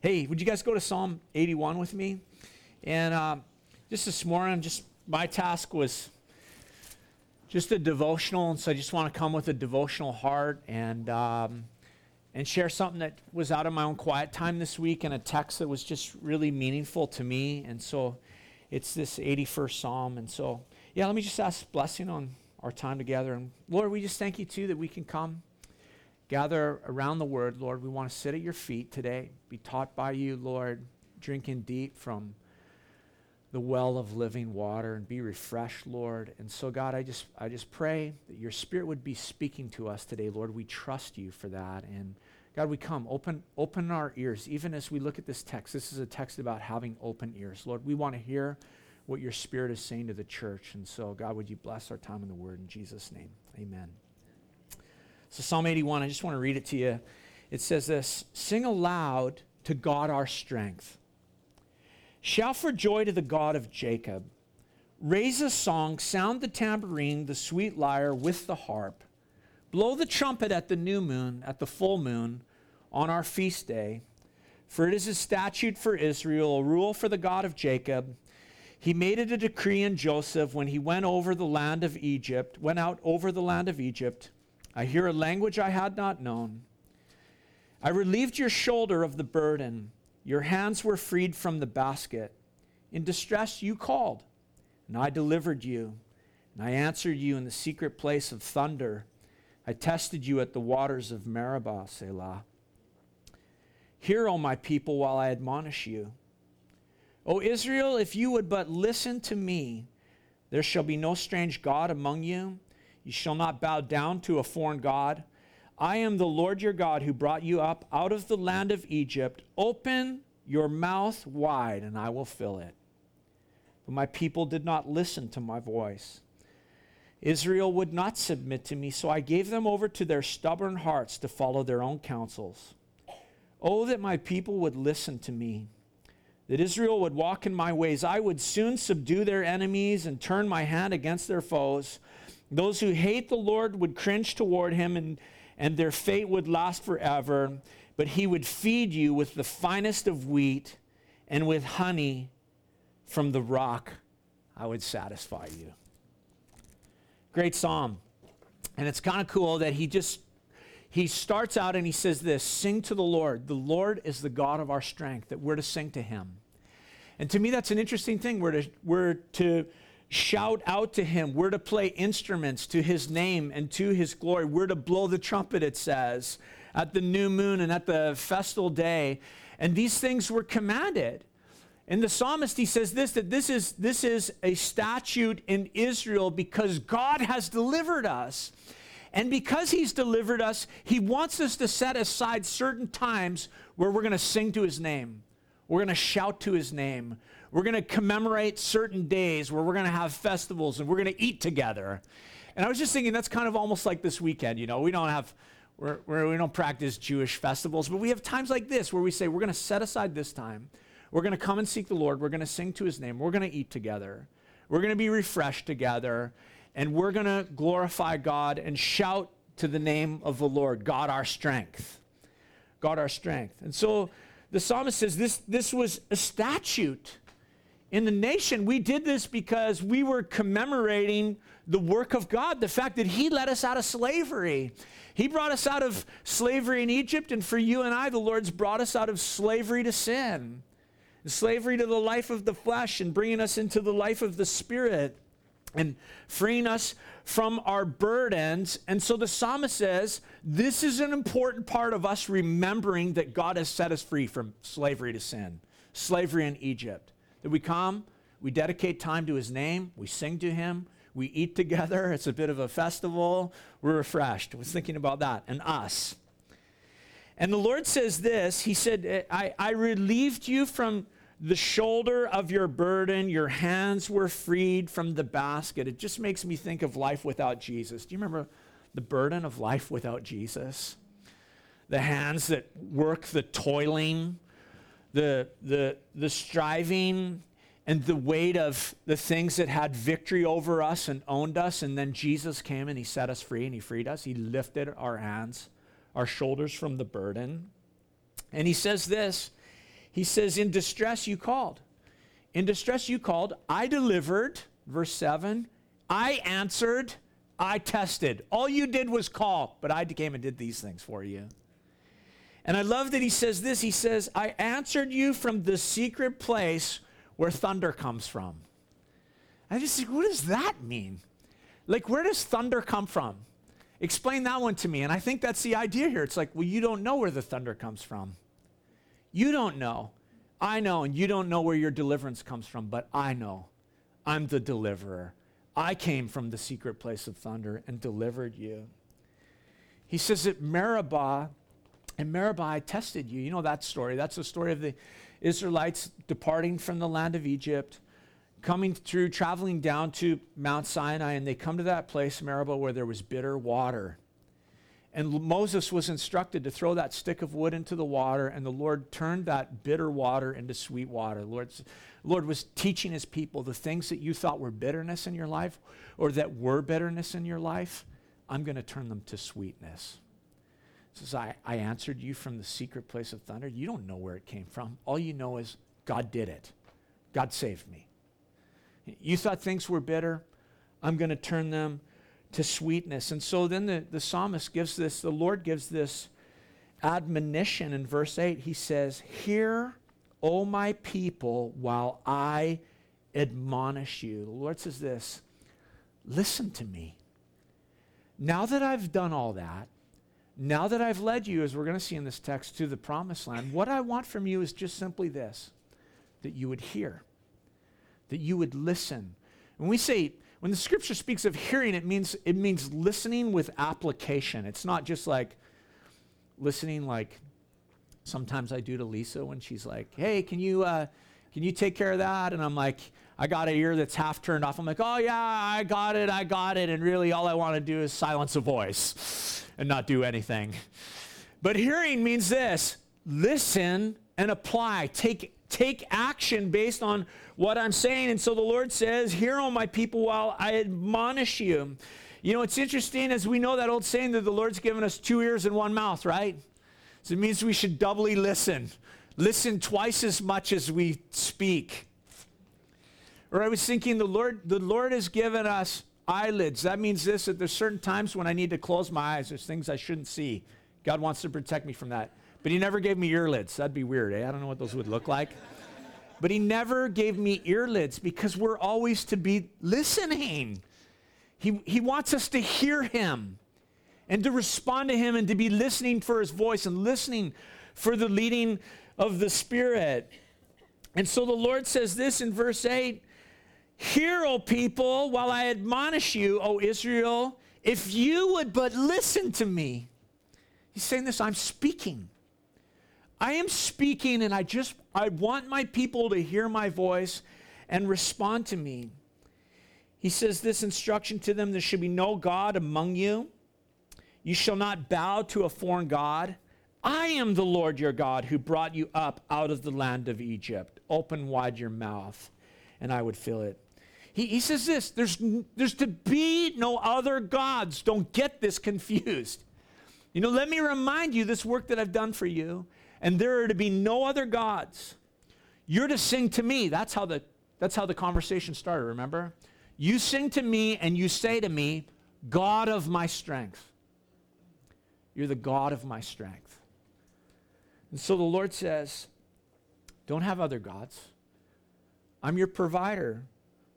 Hey, would you guys go to Psalm 81 with me? And um, just this morning, just my task was just a devotional, and so I just want to come with a devotional heart and um, and share something that was out of my own quiet time this week and a text that was just really meaningful to me. And so, it's this 81st Psalm. And so, yeah, let me just ask blessing on our time together. And Lord, we just thank you too that we can come gather around the Word, Lord. We want to sit at your feet today, be taught by you, Lord, drinking deep from the well of living water and be refreshed, Lord. And so, God, I just, I just pray that your Spirit would be speaking to us today, Lord. We trust you for that. And God, we come, open, open our ears, even as we look at this text. This is a text about having open ears. Lord, we want to hear what your Spirit is saying to the church. And so, God, would you bless our time in the Word in Jesus' name? Amen. So, Psalm 81, I just want to read it to you. It says this Sing aloud to God our strength Shout for joy to the God of Jacob. Raise a song, sound the tambourine, the sweet lyre with the harp. Blow the trumpet at the new moon, at the full moon, on our feast day. For it is a statute for Israel, a rule for the God of Jacob. He made it a decree in Joseph when he went over the land of Egypt, went out over the land of Egypt. I hear a language I had not known. I relieved your shoulder of the burden. Your hands were freed from the basket. In distress, you called, and I delivered you. And I answered you in the secret place of thunder. I tested you at the waters of Meribah, Selah. Hear, O my people, while I admonish you. O Israel, if you would but listen to me, there shall be no strange God among you. You shall not bow down to a foreign God. I am the Lord your God who brought you up out of the land of Egypt. Open your mouth wide, and I will fill it. But my people did not listen to my voice. Israel would not submit to me, so I gave them over to their stubborn hearts to follow their own counsels. Oh, that my people would listen to me, that Israel would walk in my ways. I would soon subdue their enemies and turn my hand against their foes. Those who hate the Lord would cringe toward him and and their fate would last forever, but he would feed you with the finest of wheat and with honey from the rock. I would satisfy you. Great psalm. And it's kind of cool that he just he starts out and he says this, sing to the Lord. The Lord is the God of our strength that we're to sing to him. And to me that's an interesting thing. We're to we're to shout out to him. We're to play instruments to his name and to his glory. We're to blow the trumpet, it says, at the new moon and at the festal day. And these things were commanded. And the psalmist, he says this that this is, this is a statute in Israel because God has delivered us. And because he's delivered us, he wants us to set aside certain times where we're going to sing to his name. We're going to shout to his name. We're going to commemorate certain days where we're going to have festivals and we're going to eat together. And I was just thinking that's kind of almost like this weekend. You know, we don't have, we're, we're, we do not practice Jewish festivals, but we have times like this where we say we're going to set aside this time. We're going to come and seek the Lord. We're going to sing to his name. We're going to eat together. We're going to be refreshed together. And we're going to glorify God and shout to the name of the Lord, God our strength. God our strength. And so the psalmist says this, this was a statute in the nation, we did this because we were commemorating the work of God, the fact that He let us out of slavery. He brought us out of slavery in Egypt, and for you and I, the Lord's brought us out of slavery to sin, slavery to the life of the flesh, and bringing us into the life of the Spirit, and freeing us from our burdens. And so the psalmist says, This is an important part of us remembering that God has set us free from slavery to sin, slavery in Egypt. That we come, we dedicate time to his name, we sing to him, we eat together. It's a bit of a festival. We're refreshed. I was thinking about that and us. And the Lord says this He said, I, I relieved you from the shoulder of your burden. Your hands were freed from the basket. It just makes me think of life without Jesus. Do you remember the burden of life without Jesus? The hands that work the toiling, the, the, the striving and the weight of the things that had victory over us and owned us. And then Jesus came and he set us free and he freed us. He lifted our hands, our shoulders from the burden. And he says this He says, In distress you called. In distress you called. I delivered. Verse 7. I answered. I tested. All you did was call, but I came and did these things for you. And I love that he says this. He says, I answered you from the secret place where thunder comes from. I just think, what does that mean? Like, where does thunder come from? Explain that one to me. And I think that's the idea here. It's like, well, you don't know where the thunder comes from. You don't know. I know, and you don't know where your deliverance comes from, but I know. I'm the deliverer. I came from the secret place of thunder and delivered you. He says at Meribah, and Meribah, tested you. You know that story. That's the story of the Israelites departing from the land of Egypt coming through, traveling down to Mount Sinai, and they come to that place, Meribah, where there was bitter water. And Moses was instructed to throw that stick of wood into the water, and the Lord turned that bitter water into sweet water. Lord, Lord was teaching his people the things that you thought were bitterness in your life or that were bitterness in your life, I'm going to turn them to sweetness. Says, I, I answered you from the secret place of thunder. You don't know where it came from. All you know is God did it. God saved me. You thought things were bitter. I'm going to turn them to sweetness. And so then the, the psalmist gives this, the Lord gives this admonition in verse 8. He says, Hear, O my people, while I admonish you. The Lord says this Listen to me. Now that I've done all that, now that I've led you, as we're going to see in this text, to the promised land, what I want from you is just simply this that you would hear that you would listen. When we say, when the scripture speaks of hearing, it means, it means listening with application. It's not just like listening like sometimes I do to Lisa when she's like, hey, can you, uh, can you take care of that? And I'm like, I got an ear that's half turned off. I'm like, oh yeah, I got it, I got it. And really all I want to do is silence a voice and not do anything. But hearing means this listen and apply. Take, take action based on what I'm saying. And so the Lord says, Hear, O my people, while I admonish you. You know, it's interesting as we know that old saying that the Lord's given us two ears and one mouth, right? So it means we should doubly listen. Listen twice as much as we speak. Or I was thinking the Lord, the Lord has given us eyelids. That means this that there's certain times when I need to close my eyes. There's things I shouldn't see. God wants to protect me from that. But he never gave me earlids. That'd be weird, eh? I don't know what those would look like. But he never gave me earlids because we're always to be listening. He, he wants us to hear him and to respond to him and to be listening for his voice and listening for the leading of the Spirit. And so the Lord says this in verse 8 Hear, O people, while I admonish you, O Israel, if you would but listen to me. He's saying this I'm speaking. I am speaking and I just I want my people to hear my voice and respond to me. He says this instruction to them there should be no God among you. You shall not bow to a foreign God. I am the Lord your God who brought you up out of the land of Egypt. Open wide your mouth, and I would fill it. He, he says this there's, there's to be no other gods. Don't get this confused. You know, let me remind you this work that I've done for you and there are to be no other gods. You're to sing to me. That's how the, that's how the conversation started, remember? You sing to me and you say to me, God of my strength. You're the God of my strength. And so the Lord says, Don't have other gods. I'm your provider.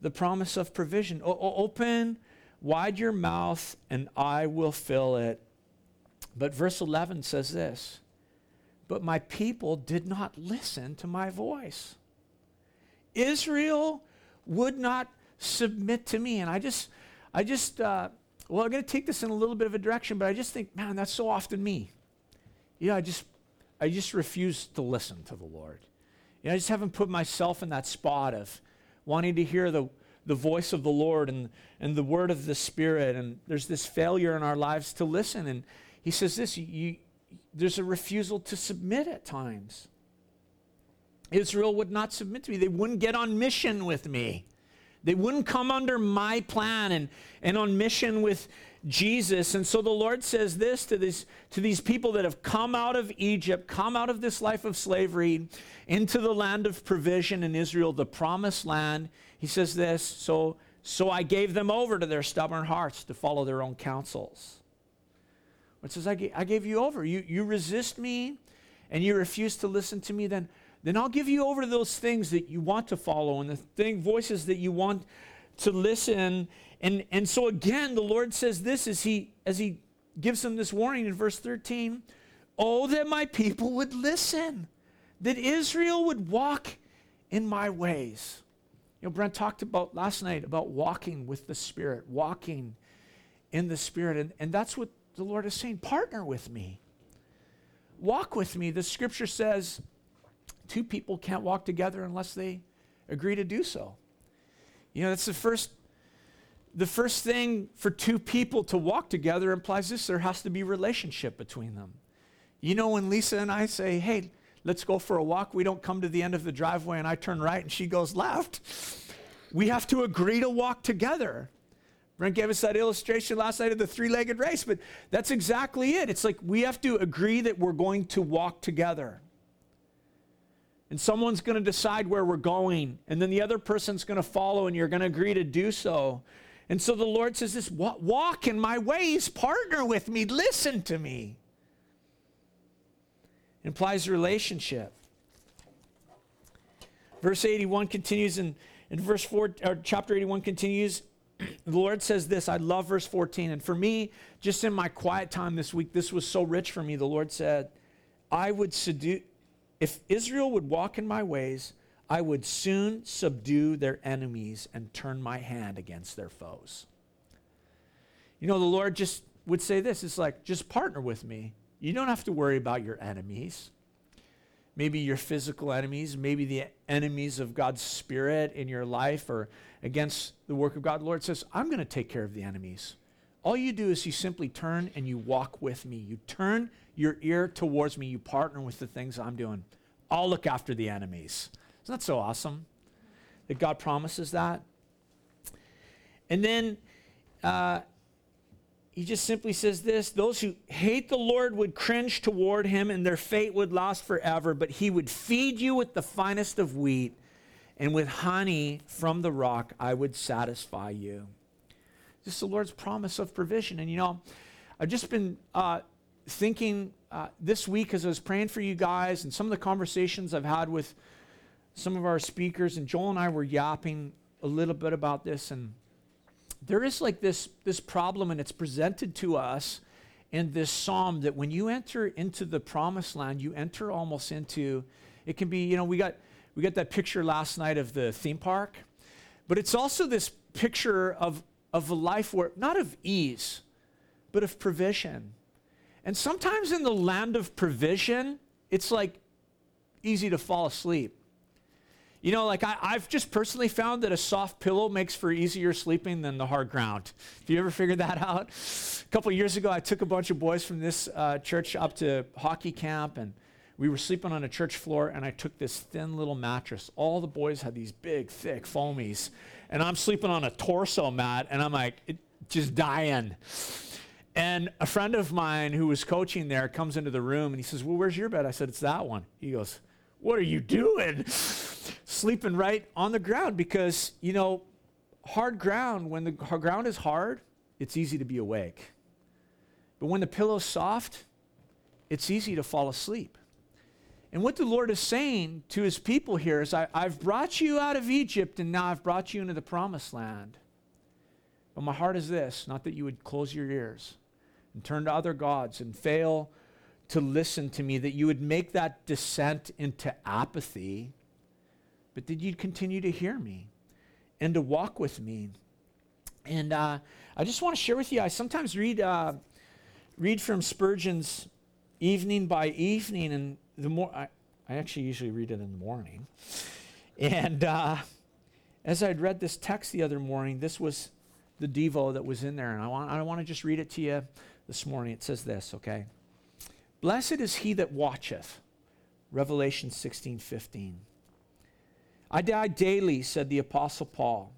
The promise of provision. O- open wide your mouth and I will fill it. But verse 11 says this but my people did not listen to my voice. Israel would not submit to me. And I just, I just, uh, well, I'm going to take this in a little bit of a direction, but I just think, man, that's so often me. Yeah, I just, I just refuse to listen to the Lord. You know, I just haven't put myself in that spot of wanting to hear the, the voice of the Lord and, and the word of the Spirit. And there's this failure in our lives to listen. And he says this you, there's a refusal to submit at times. Israel would not submit to me. They wouldn't get on mission with me. They wouldn't come under my plan and, and on mission with Jesus. And so the Lord says this to, this, to these people that have come out of Egypt, come out of this life of slavery into the land of provision in Israel, the promised land. He says this So, so I gave them over to their stubborn hearts to follow their own counsels. It says, I gave, you over. You, you resist me and you refuse to listen to me, then then I'll give you over to those things that you want to follow and the thing, voices that you want to listen. And, and so again, the Lord says this as he, as he gives them this warning in verse 13 Oh, that my people would listen, that Israel would walk in my ways. You know, Brent talked about last night about walking with the Spirit, walking in the Spirit. And, and that's what the Lord is saying partner with me, walk with me. The scripture says, Two people can't walk together unless they agree to do so. You know, that's the first the first thing for two people to walk together implies this there has to be relationship between them. You know when Lisa and I say, "Hey, let's go for a walk." We don't come to the end of the driveway and I turn right and she goes left. We have to agree to walk together. Brent gave us that illustration last night of the three legged race, but that's exactly it. It's like we have to agree that we're going to walk together and someone's going to decide where we're going, and then the other person's going to follow, and you're going to agree to do so. And so the Lord says this walk in my ways, partner with me, listen to me. It implies relationship. Verse 81 continues, and in verse 4, or chapter 81 continues. The Lord says this. I love verse 14. And for me, just in my quiet time this week, this was so rich for me. The Lord said, I would seduce if Israel would walk in my ways, I would soon subdue their enemies and turn my hand against their foes. You know, the Lord just would say this it's like, just partner with me. You don't have to worry about your enemies. Maybe your physical enemies, maybe the enemies of God's Spirit in your life or against the work of God. The Lord says, I'm going to take care of the enemies. All you do is you simply turn and you walk with me. You turn your ear towards me. You partner with the things I'm doing. I'll look after the enemies. Isn't that so awesome that God promises that? And then uh, he just simply says this those who hate the Lord would cringe toward him, and their fate would last forever, but he would feed you with the finest of wheat, and with honey from the rock I would satisfy you. Is the Lord's promise of provision. And you know, I've just been uh, thinking uh, this week as I was praying for you guys and some of the conversations I've had with some of our speakers, and Joel and I were yapping a little bit about this. And there is like this, this problem, and it's presented to us in this psalm that when you enter into the promised land, you enter almost into it can be, you know, we got we got that picture last night of the theme park, but it's also this picture of of a life where not of ease, but of provision and sometimes in the land of provision, it's like easy to fall asleep. You know, like I, have just personally found that a soft pillow makes for easier sleeping than the hard ground. Have you ever figured that out? A couple years ago, I took a bunch of boys from this uh, church up to hockey camp, and we were sleeping on a church floor, and I took this thin little mattress. All the boys had these big, thick foamies, and I'm sleeping on a torso mat, and I'm like, just dying. And a friend of mine who was coaching there comes into the room and he says, Well, where's your bed? I said, It's that one. He goes, What are you doing? Sleeping right on the ground because, you know, hard ground, when the ground is hard, it's easy to be awake. But when the pillow's soft, it's easy to fall asleep. And what the Lord is saying to his people here is, I, have brought you out of Egypt and now I've brought you into the promised land. But my heart is this not that you would close your ears, and turn to other gods and fail to listen to me, that you would make that descent into apathy, but that you'd continue to hear me and to walk with me. And uh, I just want to share with you, I sometimes read, uh, read from Spurgeon's Evening by Evening, and the more I, I actually usually read it in the morning. And uh, as I'd read this text the other morning, this was the Devo that was in there, and I want, I want to just read it to you this morning. It says this, okay? Blessed is he that watcheth. Revelation 16 15. I die daily, said the Apostle Paul,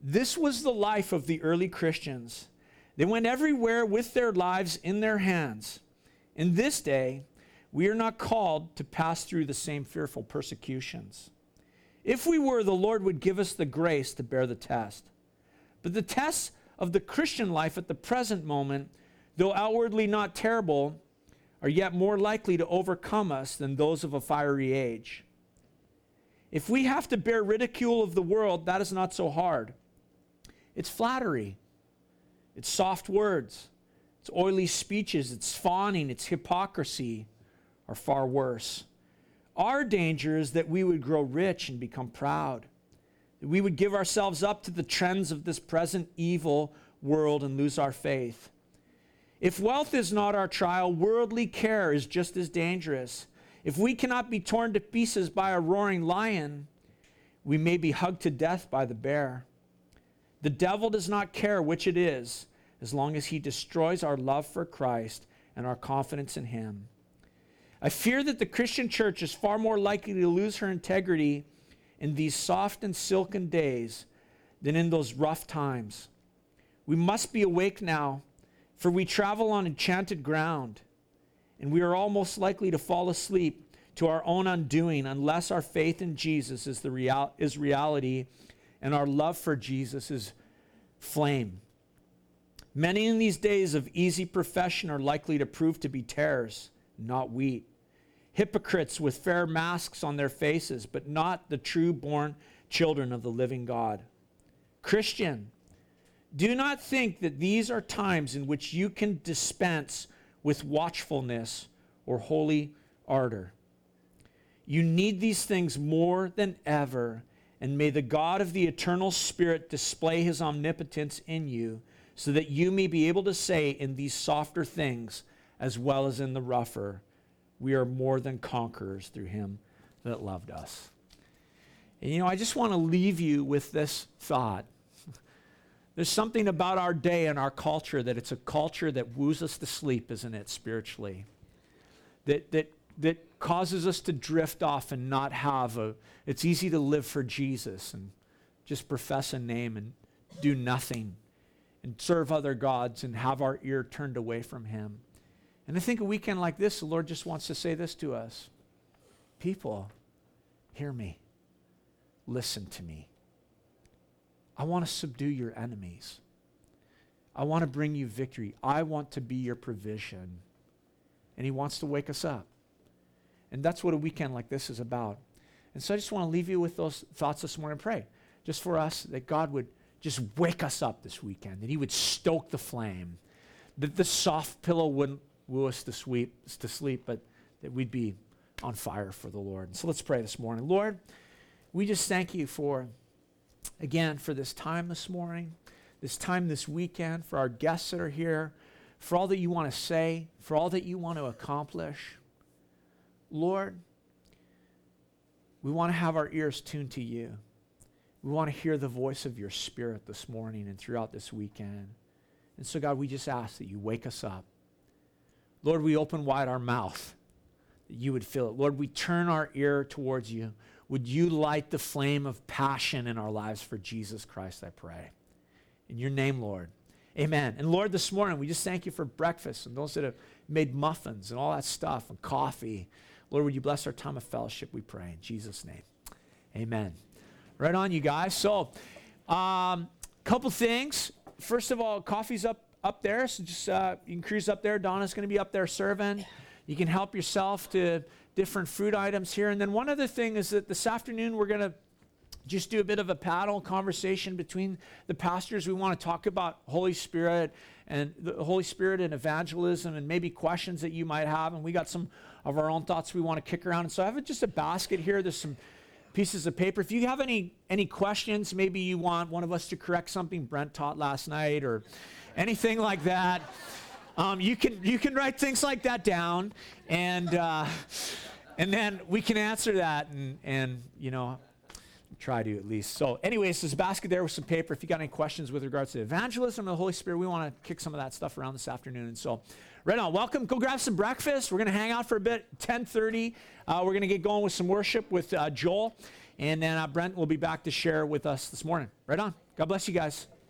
This was the life of the early Christians. They went everywhere with their lives in their hands. In this day, we are not called to pass through the same fearful persecutions. If we were, the Lord would give us the grace to bear the test. But the tests of the Christian life at the present moment, though outwardly not terrible, are yet more likely to overcome us than those of a fiery age. If we have to bear ridicule of the world, that is not so hard. It's flattery, it's soft words, it's oily speeches, it's fawning, it's hypocrisy, or far worse. Our danger is that we would grow rich and become proud, that we would give ourselves up to the trends of this present evil world and lose our faith. If wealth is not our trial, worldly care is just as dangerous. If we cannot be torn to pieces by a roaring lion, we may be hugged to death by the bear. The devil does not care which it is, as long as he destroys our love for Christ and our confidence in him. I fear that the Christian church is far more likely to lose her integrity in these soft and silken days than in those rough times. We must be awake now for we travel on enchanted ground, and we are almost likely to fall asleep to our own undoing unless our faith in Jesus is, the real, is reality and our love for Jesus is flame. Many in these days of easy profession are likely to prove to be tares, not wheat. Hypocrites with fair masks on their faces, but not the true born children of the living God. Christian, do not think that these are times in which you can dispense with watchfulness or holy ardor. You need these things more than ever, and may the God of the eternal Spirit display his omnipotence in you, so that you may be able to say in these softer things, as well as in the rougher, we are more than conquerors through him that loved us. And you know, I just want to leave you with this thought there's something about our day and our culture that it's a culture that woos us to sleep, isn't it, spiritually? That, that, that causes us to drift off and not have a. It's easy to live for Jesus and just profess a name and do nothing and serve other gods and have our ear turned away from Him. And I think a weekend like this, the Lord just wants to say this to us People, hear me, listen to me. I want to subdue your enemies. I want to bring you victory. I want to be your provision. And He wants to wake us up. And that's what a weekend like this is about. And so I just want to leave you with those thoughts this morning. Pray just for us that God would just wake us up this weekend, that He would stoke the flame, that the soft pillow wouldn't woo us to, sweep, to sleep, but that we'd be on fire for the Lord. So let's pray this morning. Lord, we just thank you for again for this time this morning, this time this weekend, for our guests that are here, for all that you want to say, for all that you want to accomplish. Lord, we want to have our ears tuned to you. We want to hear the voice of your spirit this morning and throughout this weekend. And so, God, we just ask that you wake us up. Lord, we open wide our mouth that you would fill it. Lord, we turn our ear towards you. Would you light the flame of passion in our lives for Jesus Christ, I pray. In your name, Lord. Amen. And Lord, this morning, we just thank you for breakfast and those that have made muffins and all that stuff and coffee. Lord, would you bless our time of fellowship, we pray. In Jesus' name. Amen. Right on, you guys. So, um, couple things. First of all, coffee's up up there, so just uh, you can cruise up there. Donna's going to be up there serving. You can help yourself to different fruit items here. And then one other thing is that this afternoon we're going to just do a bit of a paddle conversation between the pastors. We want to talk about Holy Spirit and the Holy Spirit and evangelism and maybe questions that you might have. And we got some of our own thoughts we want to kick around. And so I have just a basket here. There's some pieces of paper. If you have any any questions, maybe you want one of us to correct something Brent taught last night or anything like that. Um, you can you can write things like that down, and uh, and then we can answer that, and and you know, try to at least. So, anyways, there's a basket there with some paper. If you got any questions with regards to evangelism and the Holy Spirit, we want to kick some of that stuff around this afternoon. And so, right on. Welcome. Go grab some breakfast. We're going to hang out for a bit. 10:30. Uh, we're going to get going with some worship with uh, Joel. And then uh, Brent will be back to share with us this morning. Right on. God bless you guys.